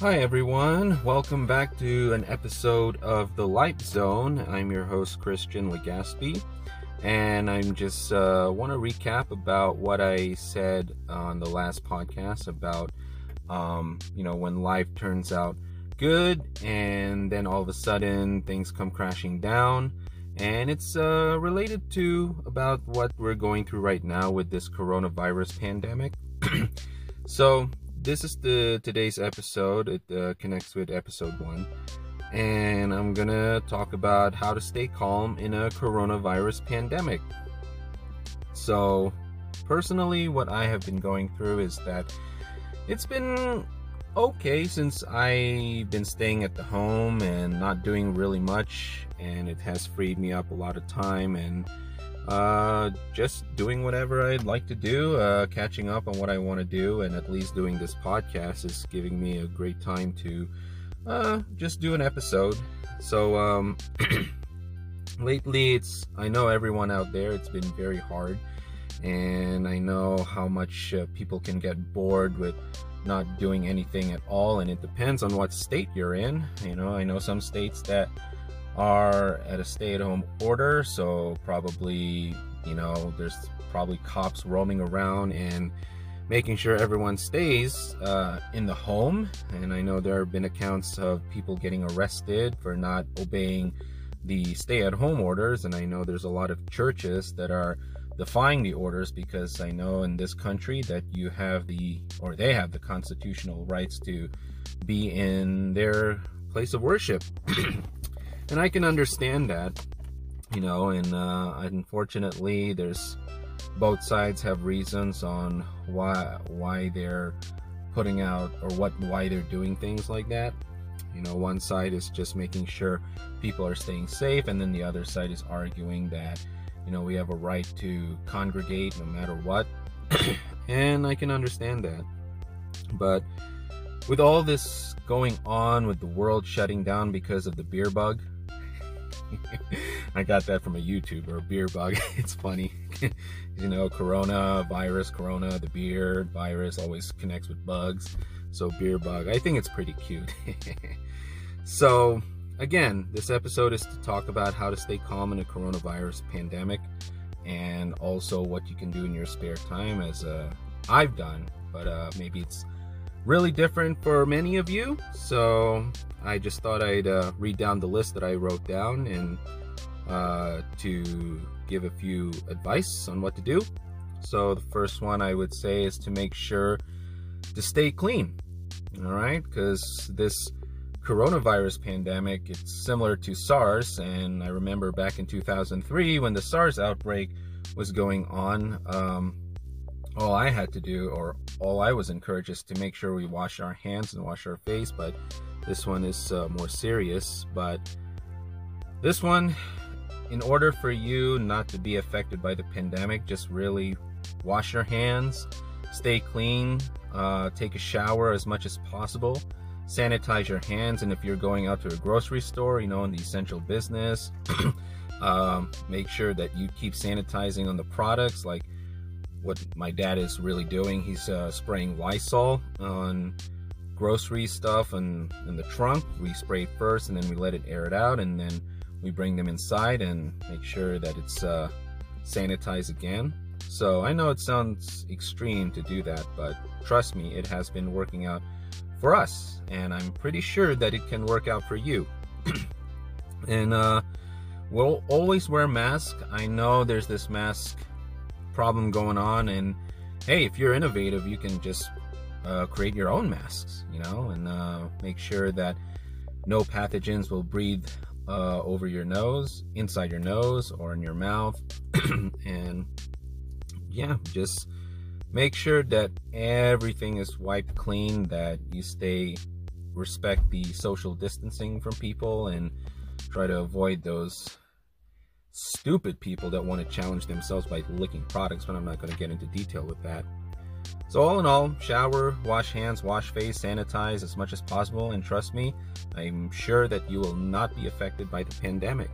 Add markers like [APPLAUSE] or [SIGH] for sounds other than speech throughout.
Hi, everyone. Welcome back to an episode of The Light Zone. I'm your host, Christian Legaspi, and I'm just uh, want to recap about what I said on the last podcast about, um, you know, when life turns out good and then all of a sudden things come crashing down. And it's uh, related to about what we're going through right now with this coronavirus pandemic. [CLEARS THROAT] so this is the today's episode. It uh, connects with episode one, and I'm gonna talk about how to stay calm in a coronavirus pandemic. So, personally, what I have been going through is that it's been okay since I've been staying at the home and not doing really much, and it has freed me up a lot of time and uh, just doing whatever I'd like to do, uh, catching up on what I want to do, and at least doing this podcast is giving me a great time to uh, just do an episode. So, um, [CLEARS THROAT] lately, it's I know everyone out there, it's been very hard, and I know how much uh, people can get bored with not doing anything at all, and it depends on what state you're in. You know, I know some states that are at a stay-at-home order so probably you know there's probably cops roaming around and making sure everyone stays uh, in the home. And i know there have been accounts of people getting arrested for not obeying the stay-at-home orders and i know there's a lot of churches that are defying the orders because i know in this country that you have the or they have the constitutional rights to be in their place of worship [CLEARS THROAT] and I can understand that, you know. And uh, unfortunately, there's both sides have reasons on why why they're putting out or what why they're doing things like that. You know, one side is just making sure people are staying safe, and then the other side is arguing that you know we have a right to congregate no matter what. [CLEARS THROAT] and I can understand that, but with all this going on with the world shutting down because of the beer bug [LAUGHS] I got that from a YouTuber, beer bug. [LAUGHS] it's funny. [LAUGHS] you know, corona virus, corona, the beer virus always connects with bugs. So beer bug. I think it's pretty cute. so again, this episode is to talk about how to stay calm in a coronavirus pandemic and also what you can do in your spare time as uh, I've done, but uh, maybe it's really different for many of you. So I just thought I'd uh, read down the list that I wrote down and uh, to give a few advice on what to do. So the first one I would say is to make sure to stay clean. All right, because this coronavirus pandemic it's similar to SARS, and I remember back in 2003 when the SARS outbreak was going on. Um, all I had to do, or all I was encouraged, is to make sure we wash our hands and wash our face. But this one is uh, more serious. But this one, in order for you not to be affected by the pandemic, just really wash your hands, stay clean, uh, take a shower as much as possible, sanitize your hands, and if you're going out to a grocery store, you know, in the essential business, [CLEARS THROAT] um, make sure that you keep sanitizing on the products like what my dad is really doing. He's uh, spraying Lysol on grocery stuff and in the trunk. We spray it first and then we let it air it out and then we bring them inside and make sure that it's uh, sanitized again. So I know it sounds extreme to do that, but trust me, it has been working out for us, and I'm pretty sure that it can work out for you. [CLEARS THROAT] and uh, we'll always wear masks. I know there's this mask problem going on and hey if you're innovative you can just uh, create your own masks you know and uh, make sure that no pathogens will breathe uh, over your nose inside your nose or in your mouth. [CLEARS THROAT] And yeah just make sure that everything is wiped clean that you stay respect the social distancing from people and try to avoid those stupid people that want to challenge themselves by licking products, but I'm not going to get into detail with that. So, all in all, shower, wash hands, wash face, sanitize as much as possible, and trust me, I'm sure that you will not be affected by the pandemic.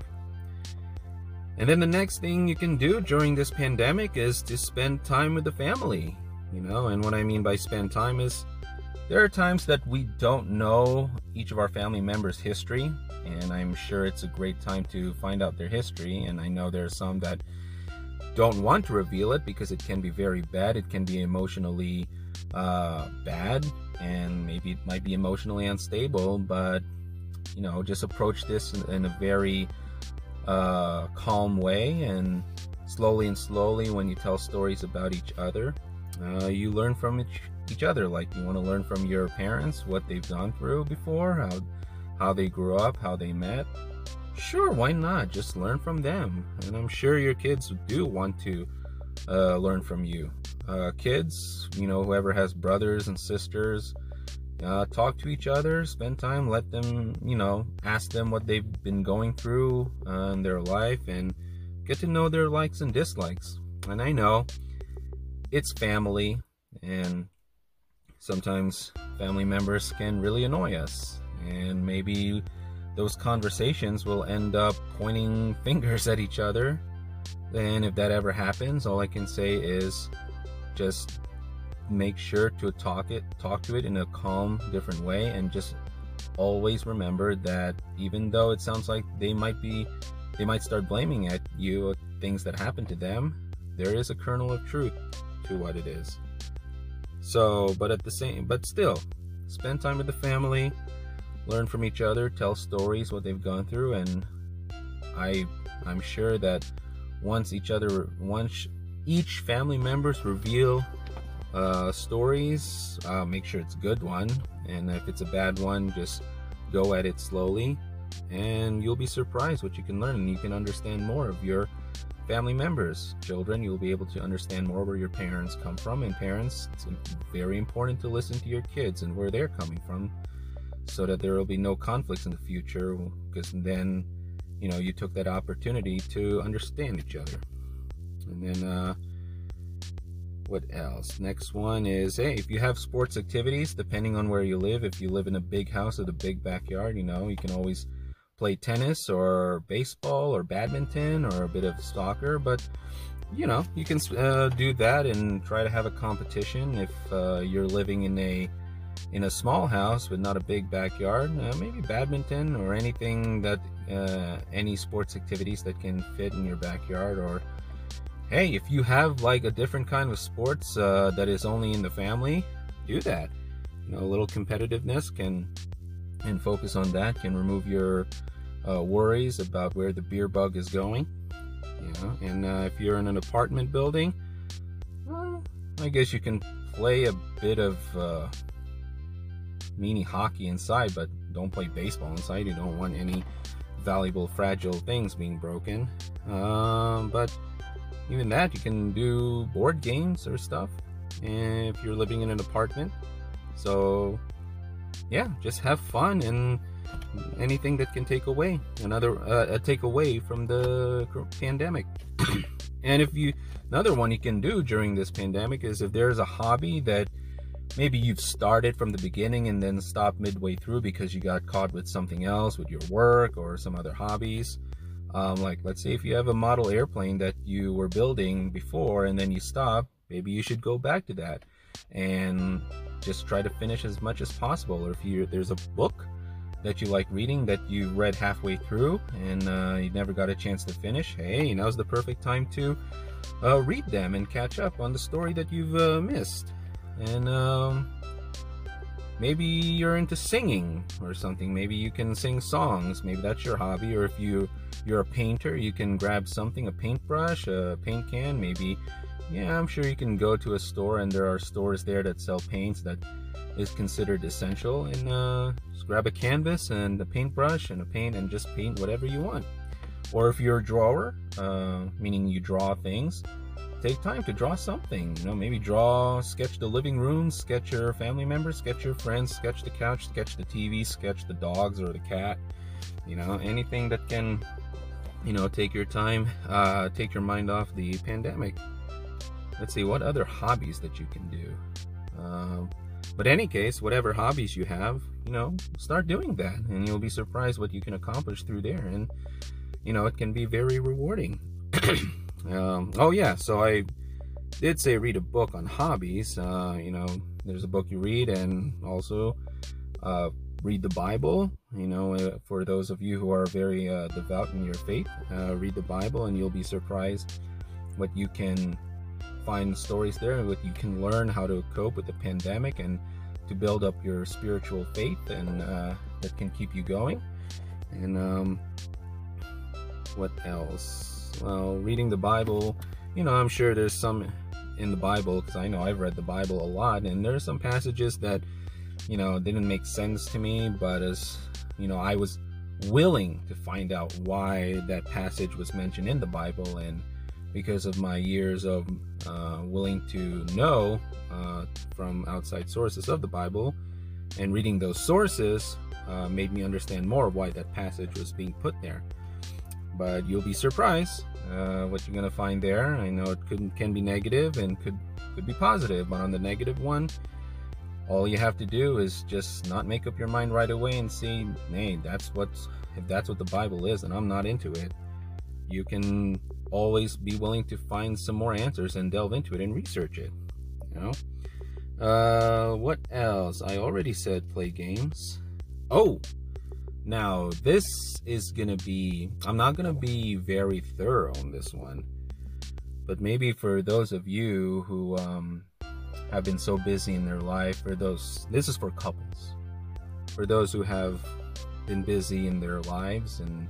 And then the next thing you can do during this pandemic is to spend time with the family. You know, and what I mean by spend time is there are times that we don't know each of our family members' history, and I'm sure it's a great time to find out their history. And I know there are some that don't want to reveal it because it can be very bad. It can be emotionally uh, bad, and maybe it might be emotionally unstable. But you know, just approach this in, in a very uh, calm way, and slowly and slowly, when you tell stories about each other, uh, you learn from each, each other. Like you want to learn from your parents what they've gone through before, how how they grew up, how they met. Sure, why not? Just learn from them. And I'm sure your kids do want to uh, learn from you. Uh, kids, you know, whoever has brothers and sisters, uh, talk to each other, spend time, let them, you know, ask them what they've been going through uh, in their life and get to know their likes and dislikes. And I know it's family, and sometimes family members can really annoy us. And maybe those conversations will end up pointing [LAUGHS] fingers at each other. And if that ever happens, all I can say is just make sure to talk it talk to it in a calm different way and just always remember that even though it sounds like they might be they might start blaming at you things that happen to them there is a kernel of truth to what it is. So but at the same but still spend time with the family learn from each other, tell stories what they've gone through, and I I'm sure that once each other once each family members reveal uh, stories, uh, make sure it's a good one, and if it's a bad one, just go at it slowly, and you'll be surprised what you can learn, and you can understand more of your family members. Children, you'll be able to understand more where your parents come from, and parents, it's very important to listen to your kids and where they're coming from so that there will be no conflicts in the future because then you know you took that opportunity to understand each other and then uh what else next one is hey if you have sports activities depending on where you live if you live in a big house with a big backyard you know you can always play tennis or baseball or badminton or a bit of soccer but you know you can uh, do that and try to have a competition if uh, you're living in a in a small house with not a big backyard, uh, maybe badminton or anything that uh, any sports activities that can fit in your backyard. Or hey, if you have like a different kind of sports uh, that is only in the family, do that. You know, a little competitiveness can and focus on that can remove your uh, worries about where the beer bug is going. Know, and uh, if you're in an apartment building, well, I guess you can play a bit of uh, mini hockey inside, but don't play baseball inside. You don't want any valuable, fragile things being broken. Um, but even that, you can do board games or stuff if you're living in an apartment. So, yeah, just have fun and anything that can take away another uh, a take away from the pandemic. [CLEARS THROAT] and if you another one you can do during this pandemic is if there's a hobby that maybe you've started from the beginning and then stopped midway through because you got caught with something else with your work or some other hobbies um, like let's say if you have a model airplane that you were building before and then you stop maybe you should go back to that and just try to finish as much as possible. Or if you there's a book that you like reading that you read halfway through and uh, you never got a chance to finish hey now's the perfect time to uh, read them and catch up on the story that you've uh, missed. And um, maybe you're into singing or something. Maybe you can sing songs. Maybe that's your hobby. Or if you you're a painter you can grab something a paintbrush a paint can. Maybe yeah i'm sure you can go to a store and there are stores there that sell paints that is considered essential and uh, just grab a canvas and a paintbrush and a paint and just paint whatever you want or if you're a drawer uh, meaning you draw things take time to draw something. You know, maybe draw, sketch the living room, sketch your family members, sketch your friends, sketch the couch, sketch the TV, sketch the dogs or the cat. You know, anything that can, you know, take your time, uh, take your mind off the pandemic. Let's see what other hobbies that you can do. Uh, but any case, whatever hobbies you have, you know, start doing that, and you'll be surprised what you can accomplish through there. And you know, it can be very rewarding. [CLEARS THROAT] Um, oh yeah, so I did say read a book on hobbies. Uh, you know, there's a book you read, and also uh, read the Bible. You know, uh, for those of you who are very uh, devout in your faith, read the Bible, and you'll be surprised what you can find stories there, what you can learn how to cope with the pandemic, and to build up your spiritual faith, and uh, that can keep you going. And um, what else? Well, reading the Bible. You know, I'm sure there's some in the Bible because I know I've read the Bible a lot, and there are some passages that you know didn't make sense to me, but as you know, I was willing to find out why that passage was mentioned in the Bible, and because of my years of uh, willing to know uh, from outside sources of the Bible and reading those sources uh, made me understand more why that passage was being put there. But you'll be surprised uh, what you're gonna find there. I know it could can be negative and could could be positive, but on the negative one, all you have to do is just not make up your mind right away and see, hey, that's what's if that's what the Bible is, and I'm not into it. You can always be willing to find some more answers and delve into it and research it. You know. Uh, what else? I already said play games. Oh, now, this is to be, I'm not to be very thorough on this one, but maybe for those of you who um, have been so busy in their life, for those, this is for couples, for those who have been busy in their lives and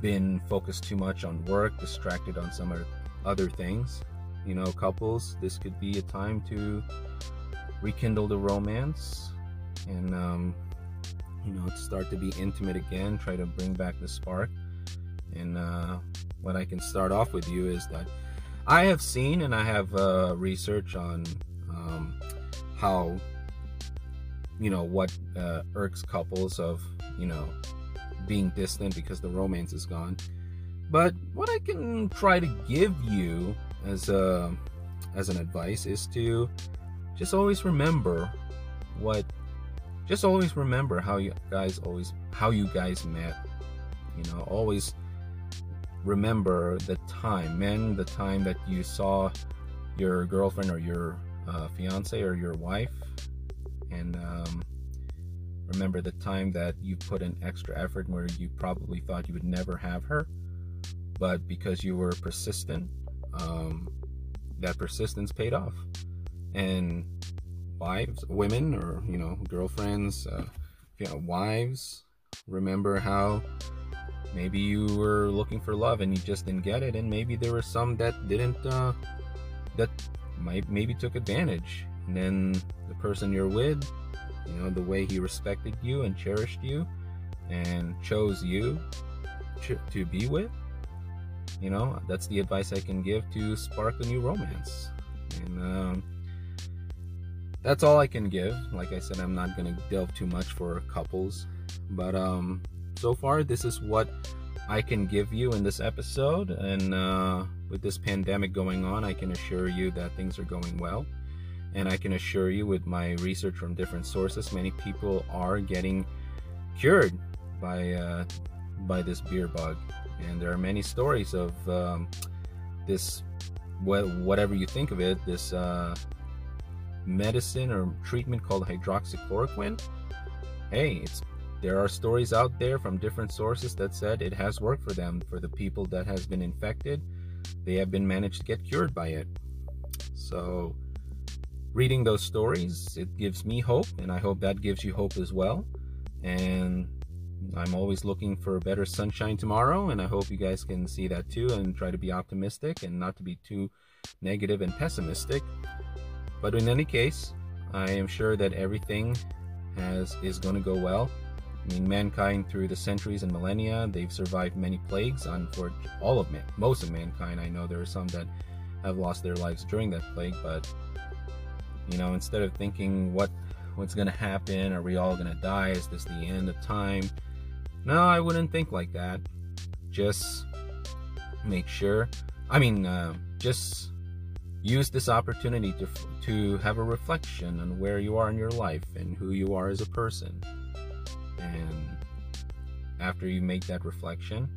been focused too much on work, distracted on some other things, you know, couples, this could be a time to rekindle the romance and, um, you know, start to be intimate again, try to bring back the spark. And uh, what I can start off with you is that I have seen and I have uh, research on um, how, you know, what uh, irks couples of, you know, being distant because the romance is gone. But what I can try to give you as a as an advice is to just always remember what just always remember how you guys always how you guys met you know always remember the time man the time that you saw your girlfriend or your uh, fiance or your wife and um, remember the time that you put in extra effort where you probably thought you would never have her but because you were persistent um, that persistence paid off and wives, women, or you know, girlfriends, uh, you know, wives. Remember how maybe you were looking for love and you just didn't get it, and maybe there were some that didn't, uh, that might maybe took advantage. And then the person you're with, you know, the way he respected you and cherished you, and chose you to be with. You know, that's the advice I can give to spark a new romance. And um, that's all I can give. Like I said, I'm not gonna delve too much for couples, but um, so far this is what I can give you in this episode. And uh, with this pandemic going on, I can assure you that things are going well. And I can assure you, with my research from different sources, many people are getting cured by uh, by this beer bug. And there are many stories of um, this, whatever you think of it, this uh, medicine or treatment called hydroxychloroquine, hey, it's there are stories out there from different sources that said it has worked for them. For the people that has been infected, they have been managed to get cured by it. So reading those stories, it gives me hope, and I hope that gives you hope as well. And I'm always looking for better sunshine tomorrow, and I hope you guys can see that too and try to be optimistic and not to be too negative and pessimistic. But in any case, I am sure that everything has is going to go well. I mean, mankind through the centuries and millennia, they've survived many plagues. For all of man, most of mankind, I know there are some that have lost their lives during that plague. But you know, instead of thinking what what's going to happen, are we all going to die? Is this the end of time? No, I wouldn't think like that. Just make sure. I mean, uh, just use this opportunity to to have a reflection on where you are in your life and who you are as a person. And after you make that reflection,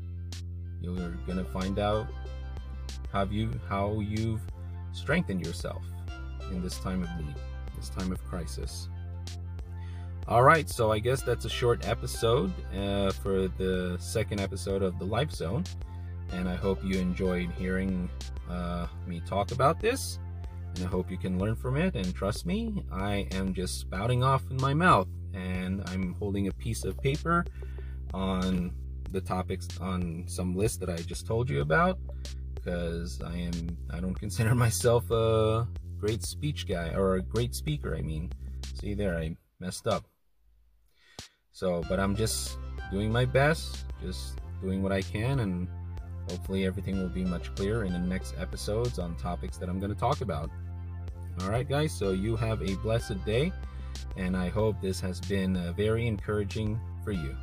you're going to find out how you how you've strengthened yourself in this time of need, this time of crisis. All right, so I guess that's a short episode uh, for the second episode of the Life Zone, and I hope you enjoyed hearing uh, me talk about this. And I hope you can learn from it. And trust me, I am just spouting off in my mouth, and I'm holding a piece of paper on the topics on some list that I just told you about because I am I don't consider [LAUGHS] myself a great speech guy or a great speaker I mean. See there I messed up. So but I'm just doing my best just doing what I can and hopefully everything will be much clearer in the next episodes on topics that I'm going to talk about. All right guys so you have a blessed day and I hope this has been uh, very encouraging for you